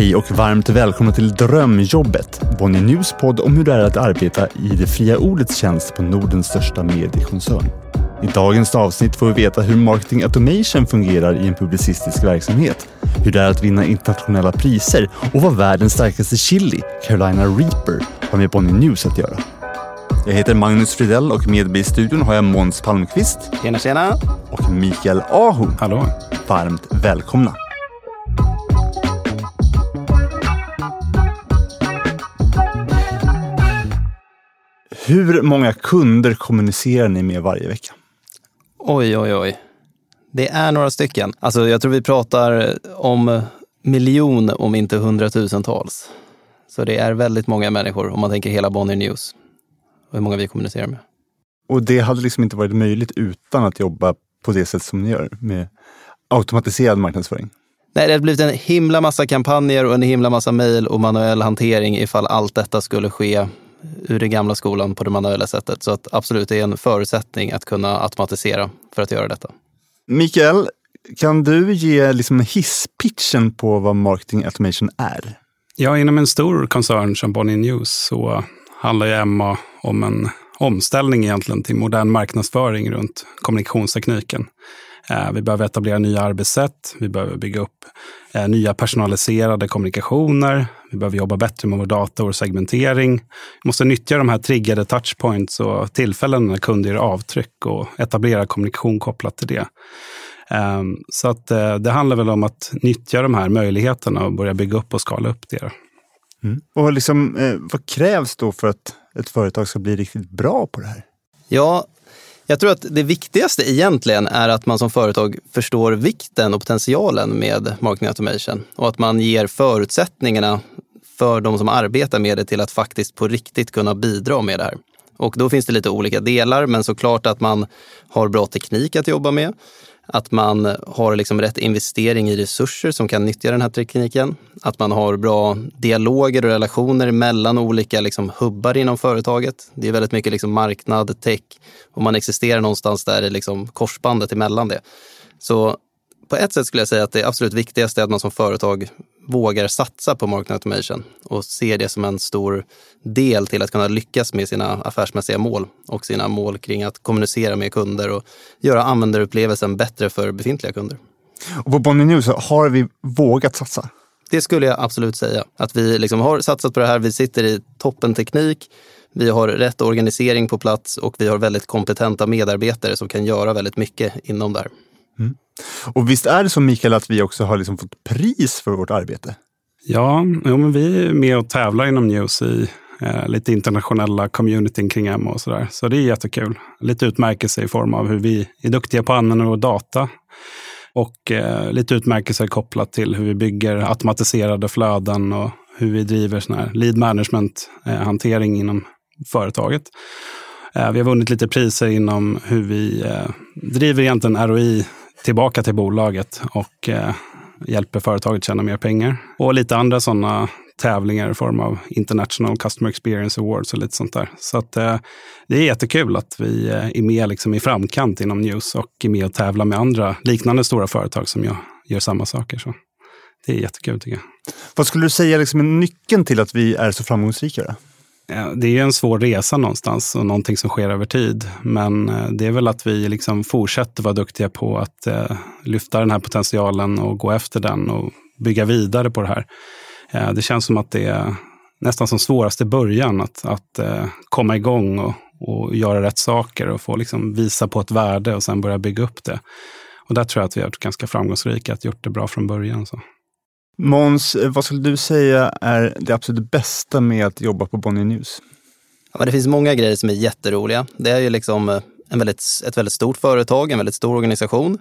Hej och varmt välkomna till Drömjobbet, Bonnier News podd om hur det är att arbeta i det fria ordets tjänst på Nordens största mediekoncern. I dagens avsnitt får vi veta hur marketing automation fungerar i en publicistisk verksamhet, hur det är att vinna internationella priser och vad världens starkaste chili, Carolina Reaper, har med Bonnier News att göra. Jag heter Magnus Fridell och med mig i studion har jag Måns Palmqvist. Tjena, tjena! Och Mikael Aho. Hallå! Varmt välkomna! Hur många kunder kommunicerar ni med varje vecka? Oj, oj, oj. Det är några stycken. Alltså, jag tror vi pratar om miljon, om inte hundratusentals. Så det är väldigt många människor om man tänker hela Bonnier News och hur många vi kommunicerar med. Och det hade liksom inte varit möjligt utan att jobba på det sätt som ni gör med automatiserad marknadsföring? Nej, det hade blivit en himla massa kampanjer och en himla massa mejl och manuell hantering ifall allt detta skulle ske ur den gamla skolan på det manuella sättet. Så att absolut, det är en förutsättning att kunna automatisera för att göra detta. Mikael, kan du ge liksom hisspitchen på vad marketing automation är? Ja, inom en stor koncern som Bonnier News så handlar ju Emma om en omställning egentligen till modern marknadsföring runt kommunikationstekniken. Eh, vi behöver etablera nya arbetssätt, vi behöver bygga upp eh, nya personaliserade kommunikationer, vi behöver jobba bättre med vår data och segmentering. Vi måste nyttja de här triggade touchpoints och tillfällen när kunder gör avtryck och etablera kommunikation kopplat till det. Ehm, så att eh, det handlar väl om att nyttja de här möjligheterna och börja bygga upp och skala upp det. Mm. Och liksom, vad krävs då för att ett företag ska bli riktigt bra på det här? Ja, jag tror att det viktigaste egentligen är att man som företag förstår vikten och potentialen med marketing automation och att man ger förutsättningarna för de som arbetar med det till att faktiskt på riktigt kunna bidra med det här. Och då finns det lite olika delar, men såklart att man har bra teknik att jobba med att man har liksom rätt investering i resurser som kan nyttja den här tekniken. Att man har bra dialoger och relationer mellan olika liksom hubbar inom företaget. Det är väldigt mycket liksom marknad, tech och man existerar någonstans där i liksom korsbandet emellan det. Så på ett sätt skulle jag säga att det absolut viktigaste är att man som företag vågar satsa på marketing automation och ser det som en stor del till att kunna lyckas med sina affärsmässiga mål och sina mål kring att kommunicera med kunder och göra användarupplevelsen bättre för befintliga kunder. Och på Bonnier News har vi vågat satsa? Det skulle jag absolut säga. Att vi liksom har satsat på det här. Vi sitter i toppen teknik. Vi har rätt organisering på plats och vi har väldigt kompetenta medarbetare som kan göra väldigt mycket inom det här. Mm. Och visst är det så Mikael att vi också har liksom fått pris för vårt arbete? Ja, jo, men vi är med och tävlar inom News i eh, lite internationella communityn kring Emma och sådär. Så det är jättekul. Lite utmärkelse i form av hur vi är duktiga på att använda vår data. Och eh, lite utmärkelse kopplat till hur vi bygger automatiserade flöden och hur vi driver sån här lead management-hantering eh, inom företaget. Eh, vi har vunnit lite priser inom hur vi eh, driver egentligen ROI tillbaka till bolaget och eh, hjälper företaget tjäna mer pengar. Och lite andra sådana tävlingar i form av International Customer Experience Awards och lite sånt där. Så att, eh, det är jättekul att vi eh, är med liksom i framkant inom news och är med och tävlar med andra liknande stora företag som jag gör samma saker. Så det är jättekul tycker jag. Vad skulle du säga liksom är nyckeln till att vi är så framgångsrika? Då? Eh, det är en svår resa någonstans och någonting som sker över tid. Men eh, det är väl att vi liksom fortsätter vara duktiga på att eh, lyfta den här potentialen och gå efter den och bygga vidare på det här. Det känns som att det är nästan som svårast i början att, att komma igång och, och göra rätt saker och få liksom visa på ett värde och sen börja bygga upp det. Och där tror jag att vi har varit ganska framgångsrika, att gjort det bra från början. Så. Måns, vad skulle du säga är det absolut bästa med att jobba på Bonnier News? Ja, det finns många grejer som är jätteroliga. Det är ju liksom eh, en väldigt, ett väldigt stort företag, en väldigt stor organisation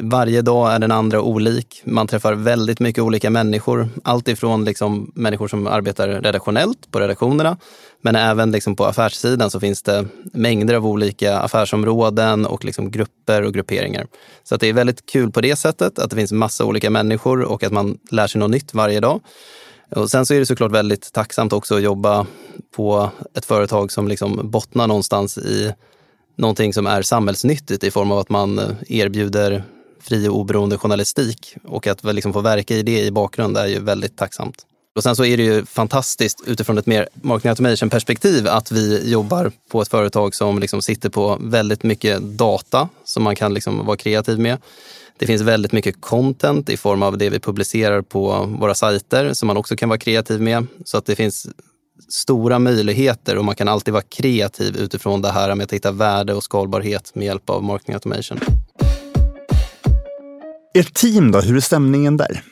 varje dag är den andra olik. Man träffar väldigt mycket olika människor. Allt ifrån liksom människor som arbetar redaktionellt på redaktionerna, men även liksom på affärssidan så finns det mängder av olika affärsområden och liksom grupper och grupperingar. Så det är väldigt kul på det sättet, att det finns massa olika människor och att man lär sig något nytt varje dag. Och sen så är det såklart väldigt tacksamt också att jobba på ett företag som liksom bottnar någonstans i någonting som är samhällsnyttigt i form av att man eh, erbjuder fri och oberoende journalistik och att liksom få verka i det i bakgrund är ju väldigt tacksamt. Och sen så är det ju fantastiskt utifrån ett mer marketing automation perspektiv att vi jobbar på ett företag som liksom sitter på väldigt mycket data som man kan liksom vara kreativ med. Det finns väldigt mycket content i form av det vi publicerar på våra sajter som man också kan vara kreativ med. Så att det finns stora möjligheter och man kan alltid vara kreativ utifrån det här med att hitta värde och skalbarhet med hjälp av marketing automation. Ert team då, hur är stämningen där?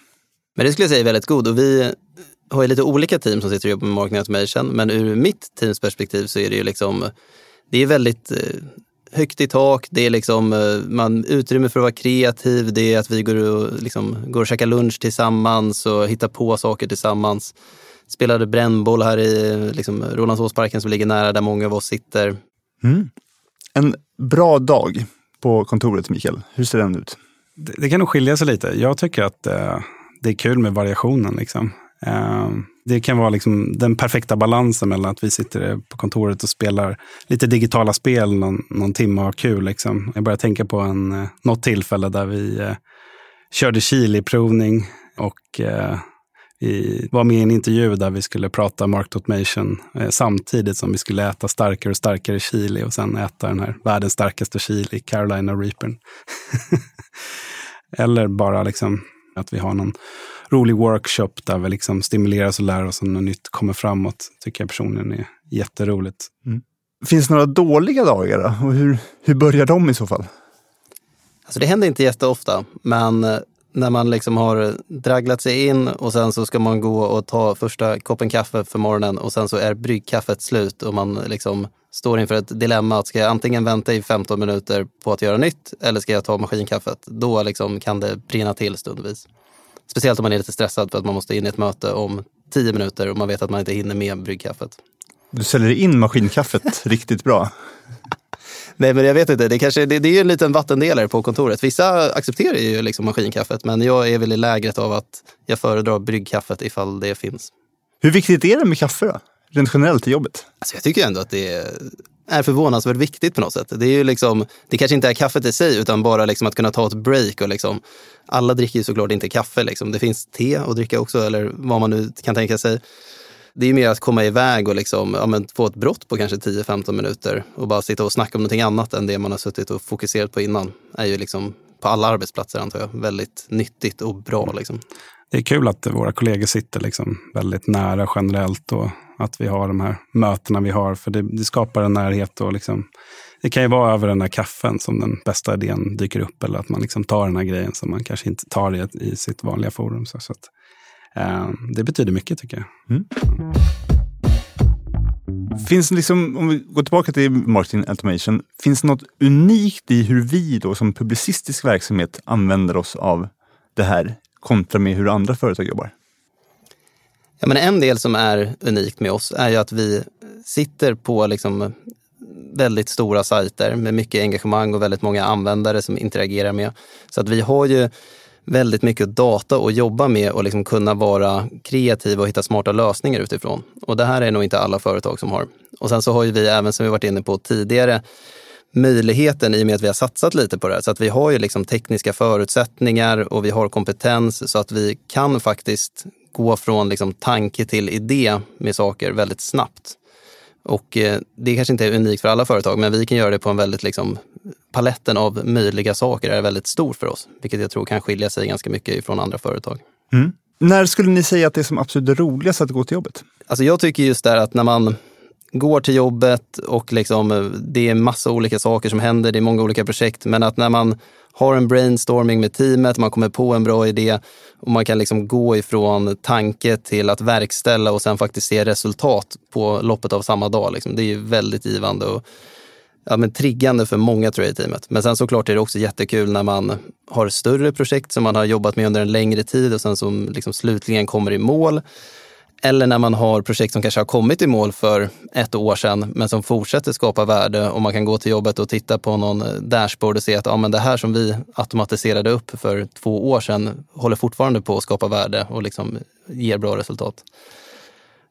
Men det skulle jag säga är väldigt god och vi har ju lite olika team som sitter och jobbar med marketing automation. Men ur mitt teams perspektiv så är det ju liksom, det är väldigt eh, högt i tak, det är liksom, eh, man, utrymme för att vara kreativ, det är att vi går och, liksom, går och käkar lunch tillsammans och hittar på saker tillsammans. Spelade brännboll här i liksom, Rålambshovsparken som ligger nära där många av oss sitter. Mm. En bra dag på kontoret, Mikael, hur ser den ut? Det, det kan nog skilja sig lite. Jag tycker att eh, det är kul med variationen. Liksom. Eh, det kan vara liksom den perfekta balansen mellan att vi sitter på kontoret och spelar lite digitala spel någon, någon timme och har kul. Liksom. Jag börjar tänka på en, eh, något tillfälle där vi eh, körde Chili-provning och eh, vi var med i en intervju där vi skulle prata market automation eh, samtidigt som vi skulle äta starkare och starkare chili och sen äta den här världens starkaste chili, Carolina Reapern. Eller bara liksom att vi har någon rolig workshop där vi liksom stimuleras och lär oss något nytt, kommer framåt. tycker jag personligen är jätteroligt. Mm. Finns det några dåliga dagar då? Och hur, hur börjar de i så fall? Alltså det händer inte jätteofta, men eh, när man liksom har draglat sig in och sen så ska man gå och ta första koppen kaffe för morgonen och sen så är bryggkaffet slut och man liksom står inför ett dilemma att ska jag antingen vänta i 15 minuter på att göra nytt eller ska jag ta maskinkaffet? Då liksom kan det brinna till stundvis. Speciellt om man är lite stressad för att man måste in i ett möte om 10 minuter och man vet att man inte hinner med bryggkaffet. Du säljer in maskinkaffet riktigt bra. Nej, men jag vet inte. Det, kanske, det, det är ju en liten vattendelare på kontoret. Vissa accepterar ju liksom maskinkaffet, men jag är väl i lägret av att jag föredrar bryggkaffet ifall det finns. Hur viktigt är det med kaffe då? Rent generellt i jobbet? Alltså jag tycker ändå att det är förvånansvärt viktigt på något sätt. Det, är ju liksom, det kanske inte är kaffet i sig, utan bara liksom att kunna ta ett break. Och liksom, alla dricker ju såklart inte kaffe. Liksom. Det finns te att dricka också, eller vad man nu kan tänka sig. Det är mer att komma iväg och liksom, ja, men få ett brott på kanske 10-15 minuter och bara sitta och snacka om någonting annat än det man har suttit och fokuserat på innan. är ju liksom på alla arbetsplatser antar jag väldigt nyttigt och bra. Liksom. Det är kul att våra kollegor sitter liksom väldigt nära generellt och att vi har de här mötena vi har. För det, det skapar en närhet. och liksom, Det kan ju vara över den där kaffen som den bästa idén dyker upp. Eller att man liksom tar den här grejen som man kanske inte tar i, i sitt vanliga forum. Så, så att, det betyder mycket tycker jag. Mm. Finns det liksom, om vi går tillbaka till marketing automation, finns det något unikt i hur vi då som publicistisk verksamhet använder oss av det här kontra med hur andra företag jobbar? Ja, men en del som är unikt med oss är ju att vi sitter på liksom väldigt stora sajter med mycket engagemang och väldigt många användare som interagerar med. Så att vi har ju väldigt mycket data att jobba med och liksom kunna vara kreativa och hitta smarta lösningar utifrån. Och det här är nog inte alla företag som har. Och sen så har ju vi även, som vi varit inne på tidigare, möjligheten i och med att vi har satsat lite på det här. Så att vi har ju liksom tekniska förutsättningar och vi har kompetens så att vi kan faktiskt gå från liksom tanke till idé med saker väldigt snabbt. Och eh, det kanske inte är unikt för alla företag, men vi kan göra det på en väldigt, liksom, paletten av möjliga saker är väldigt stor för oss, vilket jag tror kan skilja sig ganska mycket från andra företag. Mm. När skulle ni säga att det är som absolut roligast att gå till jobbet? Alltså jag tycker just där att när man går till jobbet och liksom, eh, det är massa olika saker som händer, det är många olika projekt, men att när man har en brainstorming med teamet, man kommer på en bra idé och man kan liksom gå ifrån tanke till att verkställa och sen faktiskt se resultat på loppet av samma dag. Liksom. Det är väldigt givande och ja, men triggande för många tror jag i teamet. Men sen såklart är det också jättekul när man har större projekt som man har jobbat med under en längre tid och sen som liksom slutligen kommer i mål. Eller när man har projekt som kanske har kommit i mål för ett år sedan, men som fortsätter skapa värde och man kan gå till jobbet och titta på någon eh, dashboard och se att ja, men det här som vi automatiserade upp för två år sedan håller fortfarande på att skapa värde och liksom ger bra resultat.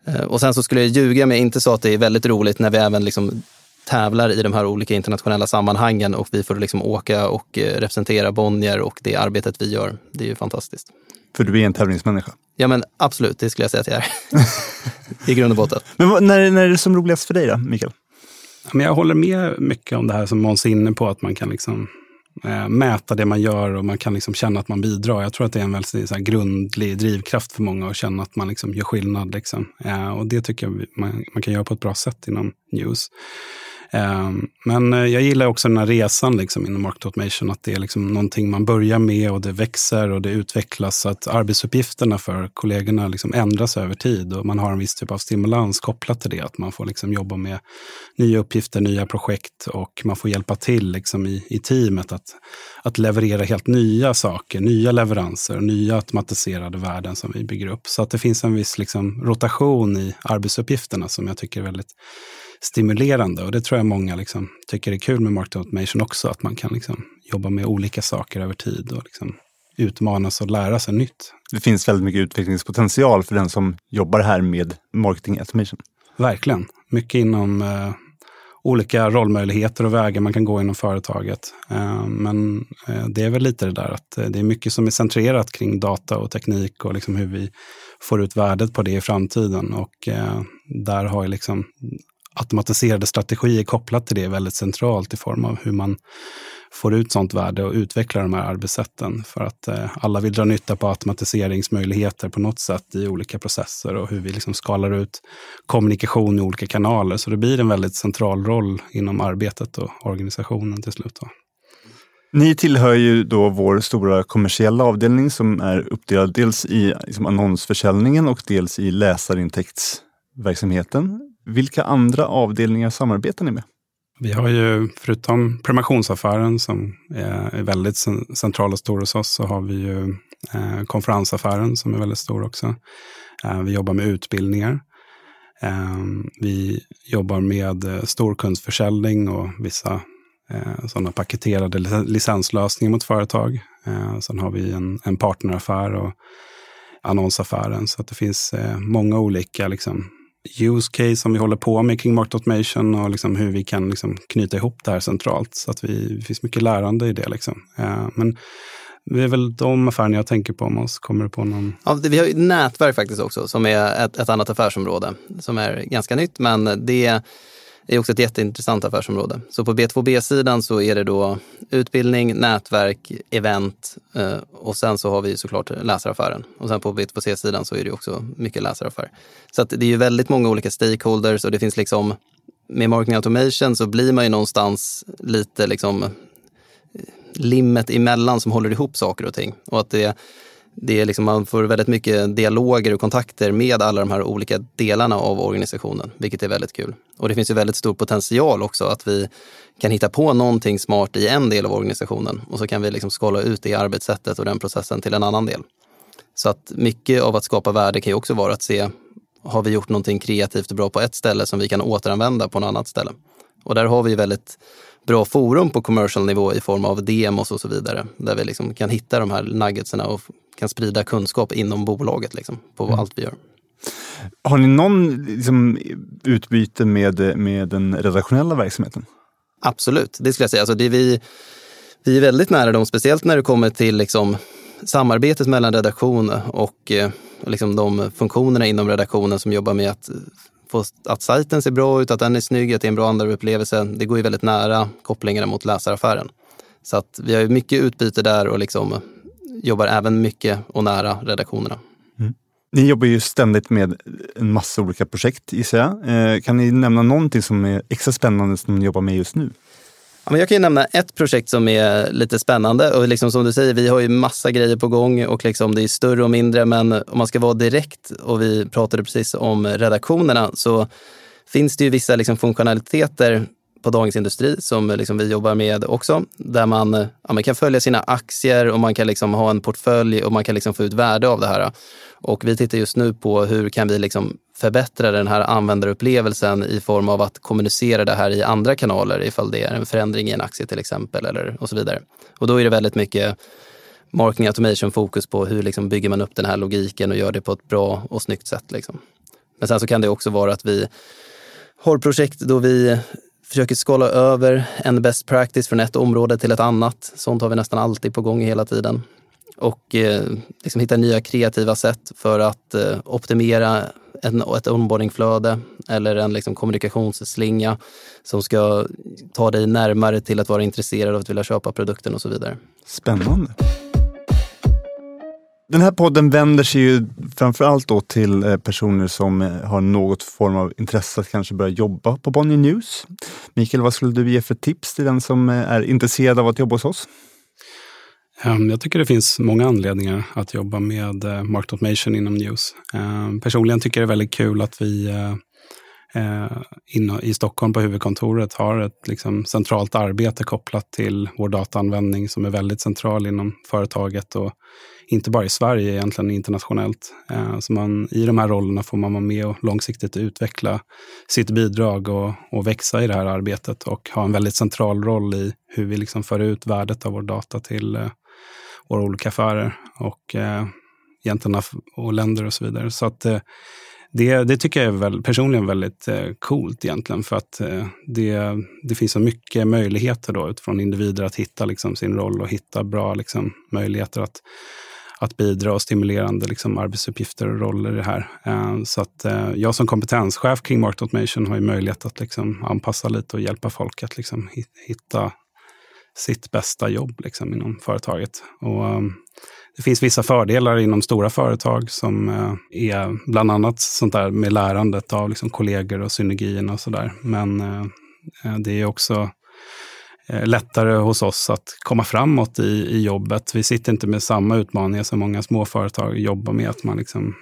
Eh, och sen så skulle jag ljuga om jag inte sa att det är väldigt roligt när vi även liksom tävlar i de här olika internationella sammanhangen och vi får liksom åka och eh, representera Bonnier och det arbetet vi gör. Det är ju fantastiskt. För du är en tävlingsmänniska? Ja men absolut, det skulle jag säga att jag är. I grund och botten. Men vad, när, när är det som roligast för dig då, Mikael? Men jag håller med mycket om det här som Måns är inne på, att man kan liksom eh, mäta det man gör och man kan liksom känna att man bidrar. Jag tror att det är en väldigt så här, grundlig drivkraft för många att känna att man liksom gör skillnad. Liksom. Eh, och det tycker jag man, man, kan göra på ett bra sätt inom News. Ehm, men eh, jag gillar också den här resan liksom inom market automation, att det är liksom någonting man börjar med och det växer och det utvecklas. Så att arbetsuppgifterna för kollegorna liksom ändras över tid och man har en viss typ av stimulans kopplat till det. Att man får liksom jobba med nya uppgifter, nya projekt och man får hjälpa till liksom i, i teamet att, att leverera helt nya saker, nya leveranser, nya automatiserade värden som vi bygger upp. Så att det finns en viss liksom rotation i arbetsuppgifterna som jag tycker är väldigt stimulerande. Och det tror jag många liksom tycker är kul med market automation också, att man kan liksom jobba med olika saker över tid och liksom utmanas och lära sig nytt. Det finns väldigt mycket utvecklingspotential för den som jobbar här med marketing automation. Verkligen. Mycket inom eh, olika rollmöjligheter och vägar man kan gå inom företaget. Eh, men eh, det är väl lite det där att eh, det är mycket som är centrerat kring data och teknik och liksom hur vi får ut värdet på det i framtiden. Och eh, där har ju liksom automatiserade strategier kopplat till det är väldigt centralt i form av hur man får ut sånt värde och utvecklar de här arbetssätten. För att eh, alla vill dra nytta på automatiseringsmöjligheter på något sätt i olika processer och hur vi liksom skalar ut kommunikation i olika kanaler. Så det blir en väldigt central roll inom arbetet och organisationen till slut. Då. Ni tillhör ju då vår stora kommersiella avdelning som är uppdelad dels i liksom annonsförsäljningen och dels i läsarintäktsverksamheten. Vilka andra avdelningar samarbetar ni med? Vi har ju, förutom premationsaffären som är väldigt central och stor hos oss, så har vi ju eh, konferensaffären som är väldigt stor också. Eh, vi jobbar med utbildningar. Eh, vi jobbar med storkundsförsäljning och vissa sådana paketerade licenslösningar mot företag. Sen har vi en, en partneraffär och annonsaffären. Så att det finns många olika liksom, use case som vi håller på med kring market automation och liksom hur vi kan liksom knyta ihop det här centralt. Så att vi, det finns mycket lärande i det. Liksom. Eh, men det är väl de affärerna jag tänker på om man kommer på någon. Ja, vi har ju nätverk faktiskt också som är ett, ett annat affärsområde som är ganska nytt men det det är också ett jätteintressant affärsområde. Så på B2B-sidan så är det då utbildning, nätverk, event eh, och sen så har vi såklart läsaraffären. Och sen på B2C-sidan så är det också mycket läsaraffär. Så att det är ju väldigt många olika stakeholders och det finns liksom med marketing automation så blir man ju någonstans lite liksom eh, limmet emellan som håller ihop saker och ting. Och att det det är liksom, man får väldigt mycket dialoger och kontakter med alla de här olika delarna av organisationen, vilket är väldigt kul. Och det finns ju väldigt stor potential också att vi kan hitta på någonting smart i en del av organisationen och så kan vi liksom skala ut det arbetssättet och den processen till en annan del. Så att mycket av att skapa värde kan ju också vara att se, har vi gjort någonting kreativt och bra på ett ställe som vi kan återanvända på något annat ställe? Och där har vi väldigt bra forum på commercial nivå i form av demos och så vidare, där vi liksom kan hitta de här nuggetsarna och kan sprida kunskap inom bolaget liksom, på mm. allt vi gör. Har ni någon liksom, utbyte med, med den redaktionella verksamheten? Absolut, det skulle jag säga. Alltså, det är vi, vi är väldigt nära dem, speciellt när det kommer till liksom, samarbetet mellan redaktion och eh, liksom de funktionerna inom redaktionen som jobbar med att få att sajten ser bra ut, att den är snygg, att det är en bra användarupplevelse. Det går ju väldigt nära kopplingarna mot läsaraffären. Så att vi har mycket utbyte där och liksom jobbar även mycket och nära redaktionerna. Mm. Ni jobbar ju ständigt med en massa olika projekt gissar jag. Eh, kan ni nämna någonting som är extra spännande som ni jobbar med just nu? Ja, men jag kan ju nämna ett projekt som är lite spännande. Och liksom som du säger, vi har ju massa grejer på gång och liksom det är större och mindre. Men om man ska vara direkt, och vi pratade precis om redaktionerna, så finns det ju vissa liksom funktionaliteter på Dagens Industri som liksom vi jobbar med också. Där man, eh, ja, man kan följa sina aktier och man kan liksom ha en portfölj och man kan liksom få ut värde av det här. Och vi tittar just nu på hur kan vi liksom förbättra den här användarupplevelsen i form av att kommunicera det här i andra kanaler ifall det är en förändring i en aktie till exempel eller och så vidare. Och då är det väldigt mycket marketing automation fokus på hur liksom bygger man upp den här logiken och gör det på ett bra och snyggt sätt. Liksom. Men sen så kan det också vara att vi har projekt då vi försöker skala över en best practice från ett område till ett annat. Sånt har vi nästan alltid på gång hela tiden. Och eh, liksom hitta nya kreativa sätt för att eh, optimera en, ett onboardingflöde eller en liksom, kommunikationsslinga som ska ta dig närmare till att vara intresserad av att vilja köpa produkten och så vidare. Spännande. Den här podden vänder sig ju framförallt då till eh, personer som eh, har något form av intresse att kanske börja jobba på Bonnier News. Mikael, vad skulle du ge för tips till den som eh, är intresserad av att jobba hos oss? Ehm, jag tycker det finns många anledningar att jobba med market automation inom News. Ehm, personligen tycker jag det är väldigt kul att vi i Stockholm på huvudkontoret har ett liksom centralt arbete kopplat till vår dataanvändning som är väldigt central inom företaget och inte bara i Sverige, egentligen internationellt. Eh, så man, I de här rollerna får man vara med och långsiktigt utveckla sitt bidrag och, och växa i det här arbetet och ha en väldigt central roll i hur vi liksom för ut värdet av vår data till eh, våra olika affärer och eh, egentligen och länder och så vidare. Så att eh, det, det tycker jag är väl, personligen väldigt eh, coolt egentligen för att eh, det, det finns så mycket möjligheter då utifrån individer att hitta liksom, sin roll och hitta bra liksom, möjligheter att att bidra och stimulerande liksom, arbetsuppgifter och roller i det här. Eh, så att eh, jag som kompetenschef kring Market Automation har ju möjlighet att liksom, anpassa lite och hjälpa folk att liksom, hitta sitt bästa jobb liksom, inom företaget. Och, ehm, det finns vissa fördelar inom stora företag som eh, är bland annat sånt där med lärandet av liksom, kollegor och synergierna och sådär. Men det är också Eh, lättare hos oss att komma framåt i, i jobbet. Vi sitter inte med samma utmaningar som många småföretag jobbar med. Att man liksom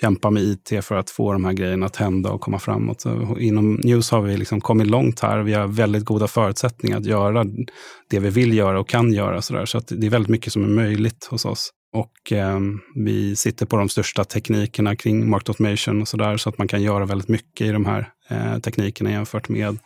kämpar med IT för att få de här grejerna att hända och komma framåt. Så inom News har vi liksom kommit långt här. Vi har väldigt goda förutsättningar att göra det vi vill göra och kan göra. Så, där. så det är väldigt mycket som är möjligt hos oss. Och eh, vi sitter på de största teknikerna kring market automation och så där. Så att man kan göra väldigt mycket i de här eh, teknikerna jämfört med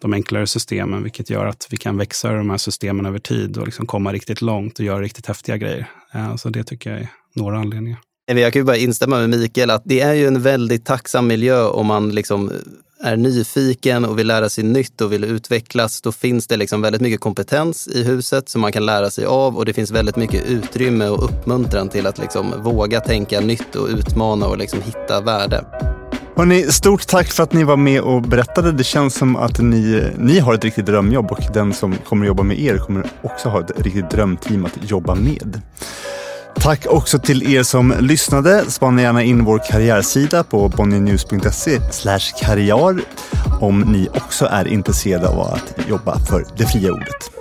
de enklare systemen, vilket gör att vi kan växa de här systemen över tid och liksom komma riktigt långt och göra riktigt häftiga grejer. Eh, så det tycker jag är några anledningar. Jag kan ju bara instämma med Mikael att det är ju en väldigt tacksam miljö om man liksom är nyfiken och vill lära sig nytt och vill utvecklas. Då finns det liksom väldigt mycket kompetens i huset som man kan lära sig av och det finns väldigt mycket utrymme och uppmuntran till att liksom våga tänka nytt och utmana och liksom hitta värde. Hörrni, stort tack för att ni var med och berättade. Det känns som att ni, ni har ett riktigt drömjobb och den som kommer att jobba med er kommer också ha ett riktigt drömteam att jobba med. Tack också till er som lyssnade. Spana gärna in vår karriärsida på bonnienews.se karriär om ni också är intresserade av att jobba för det fria ordet.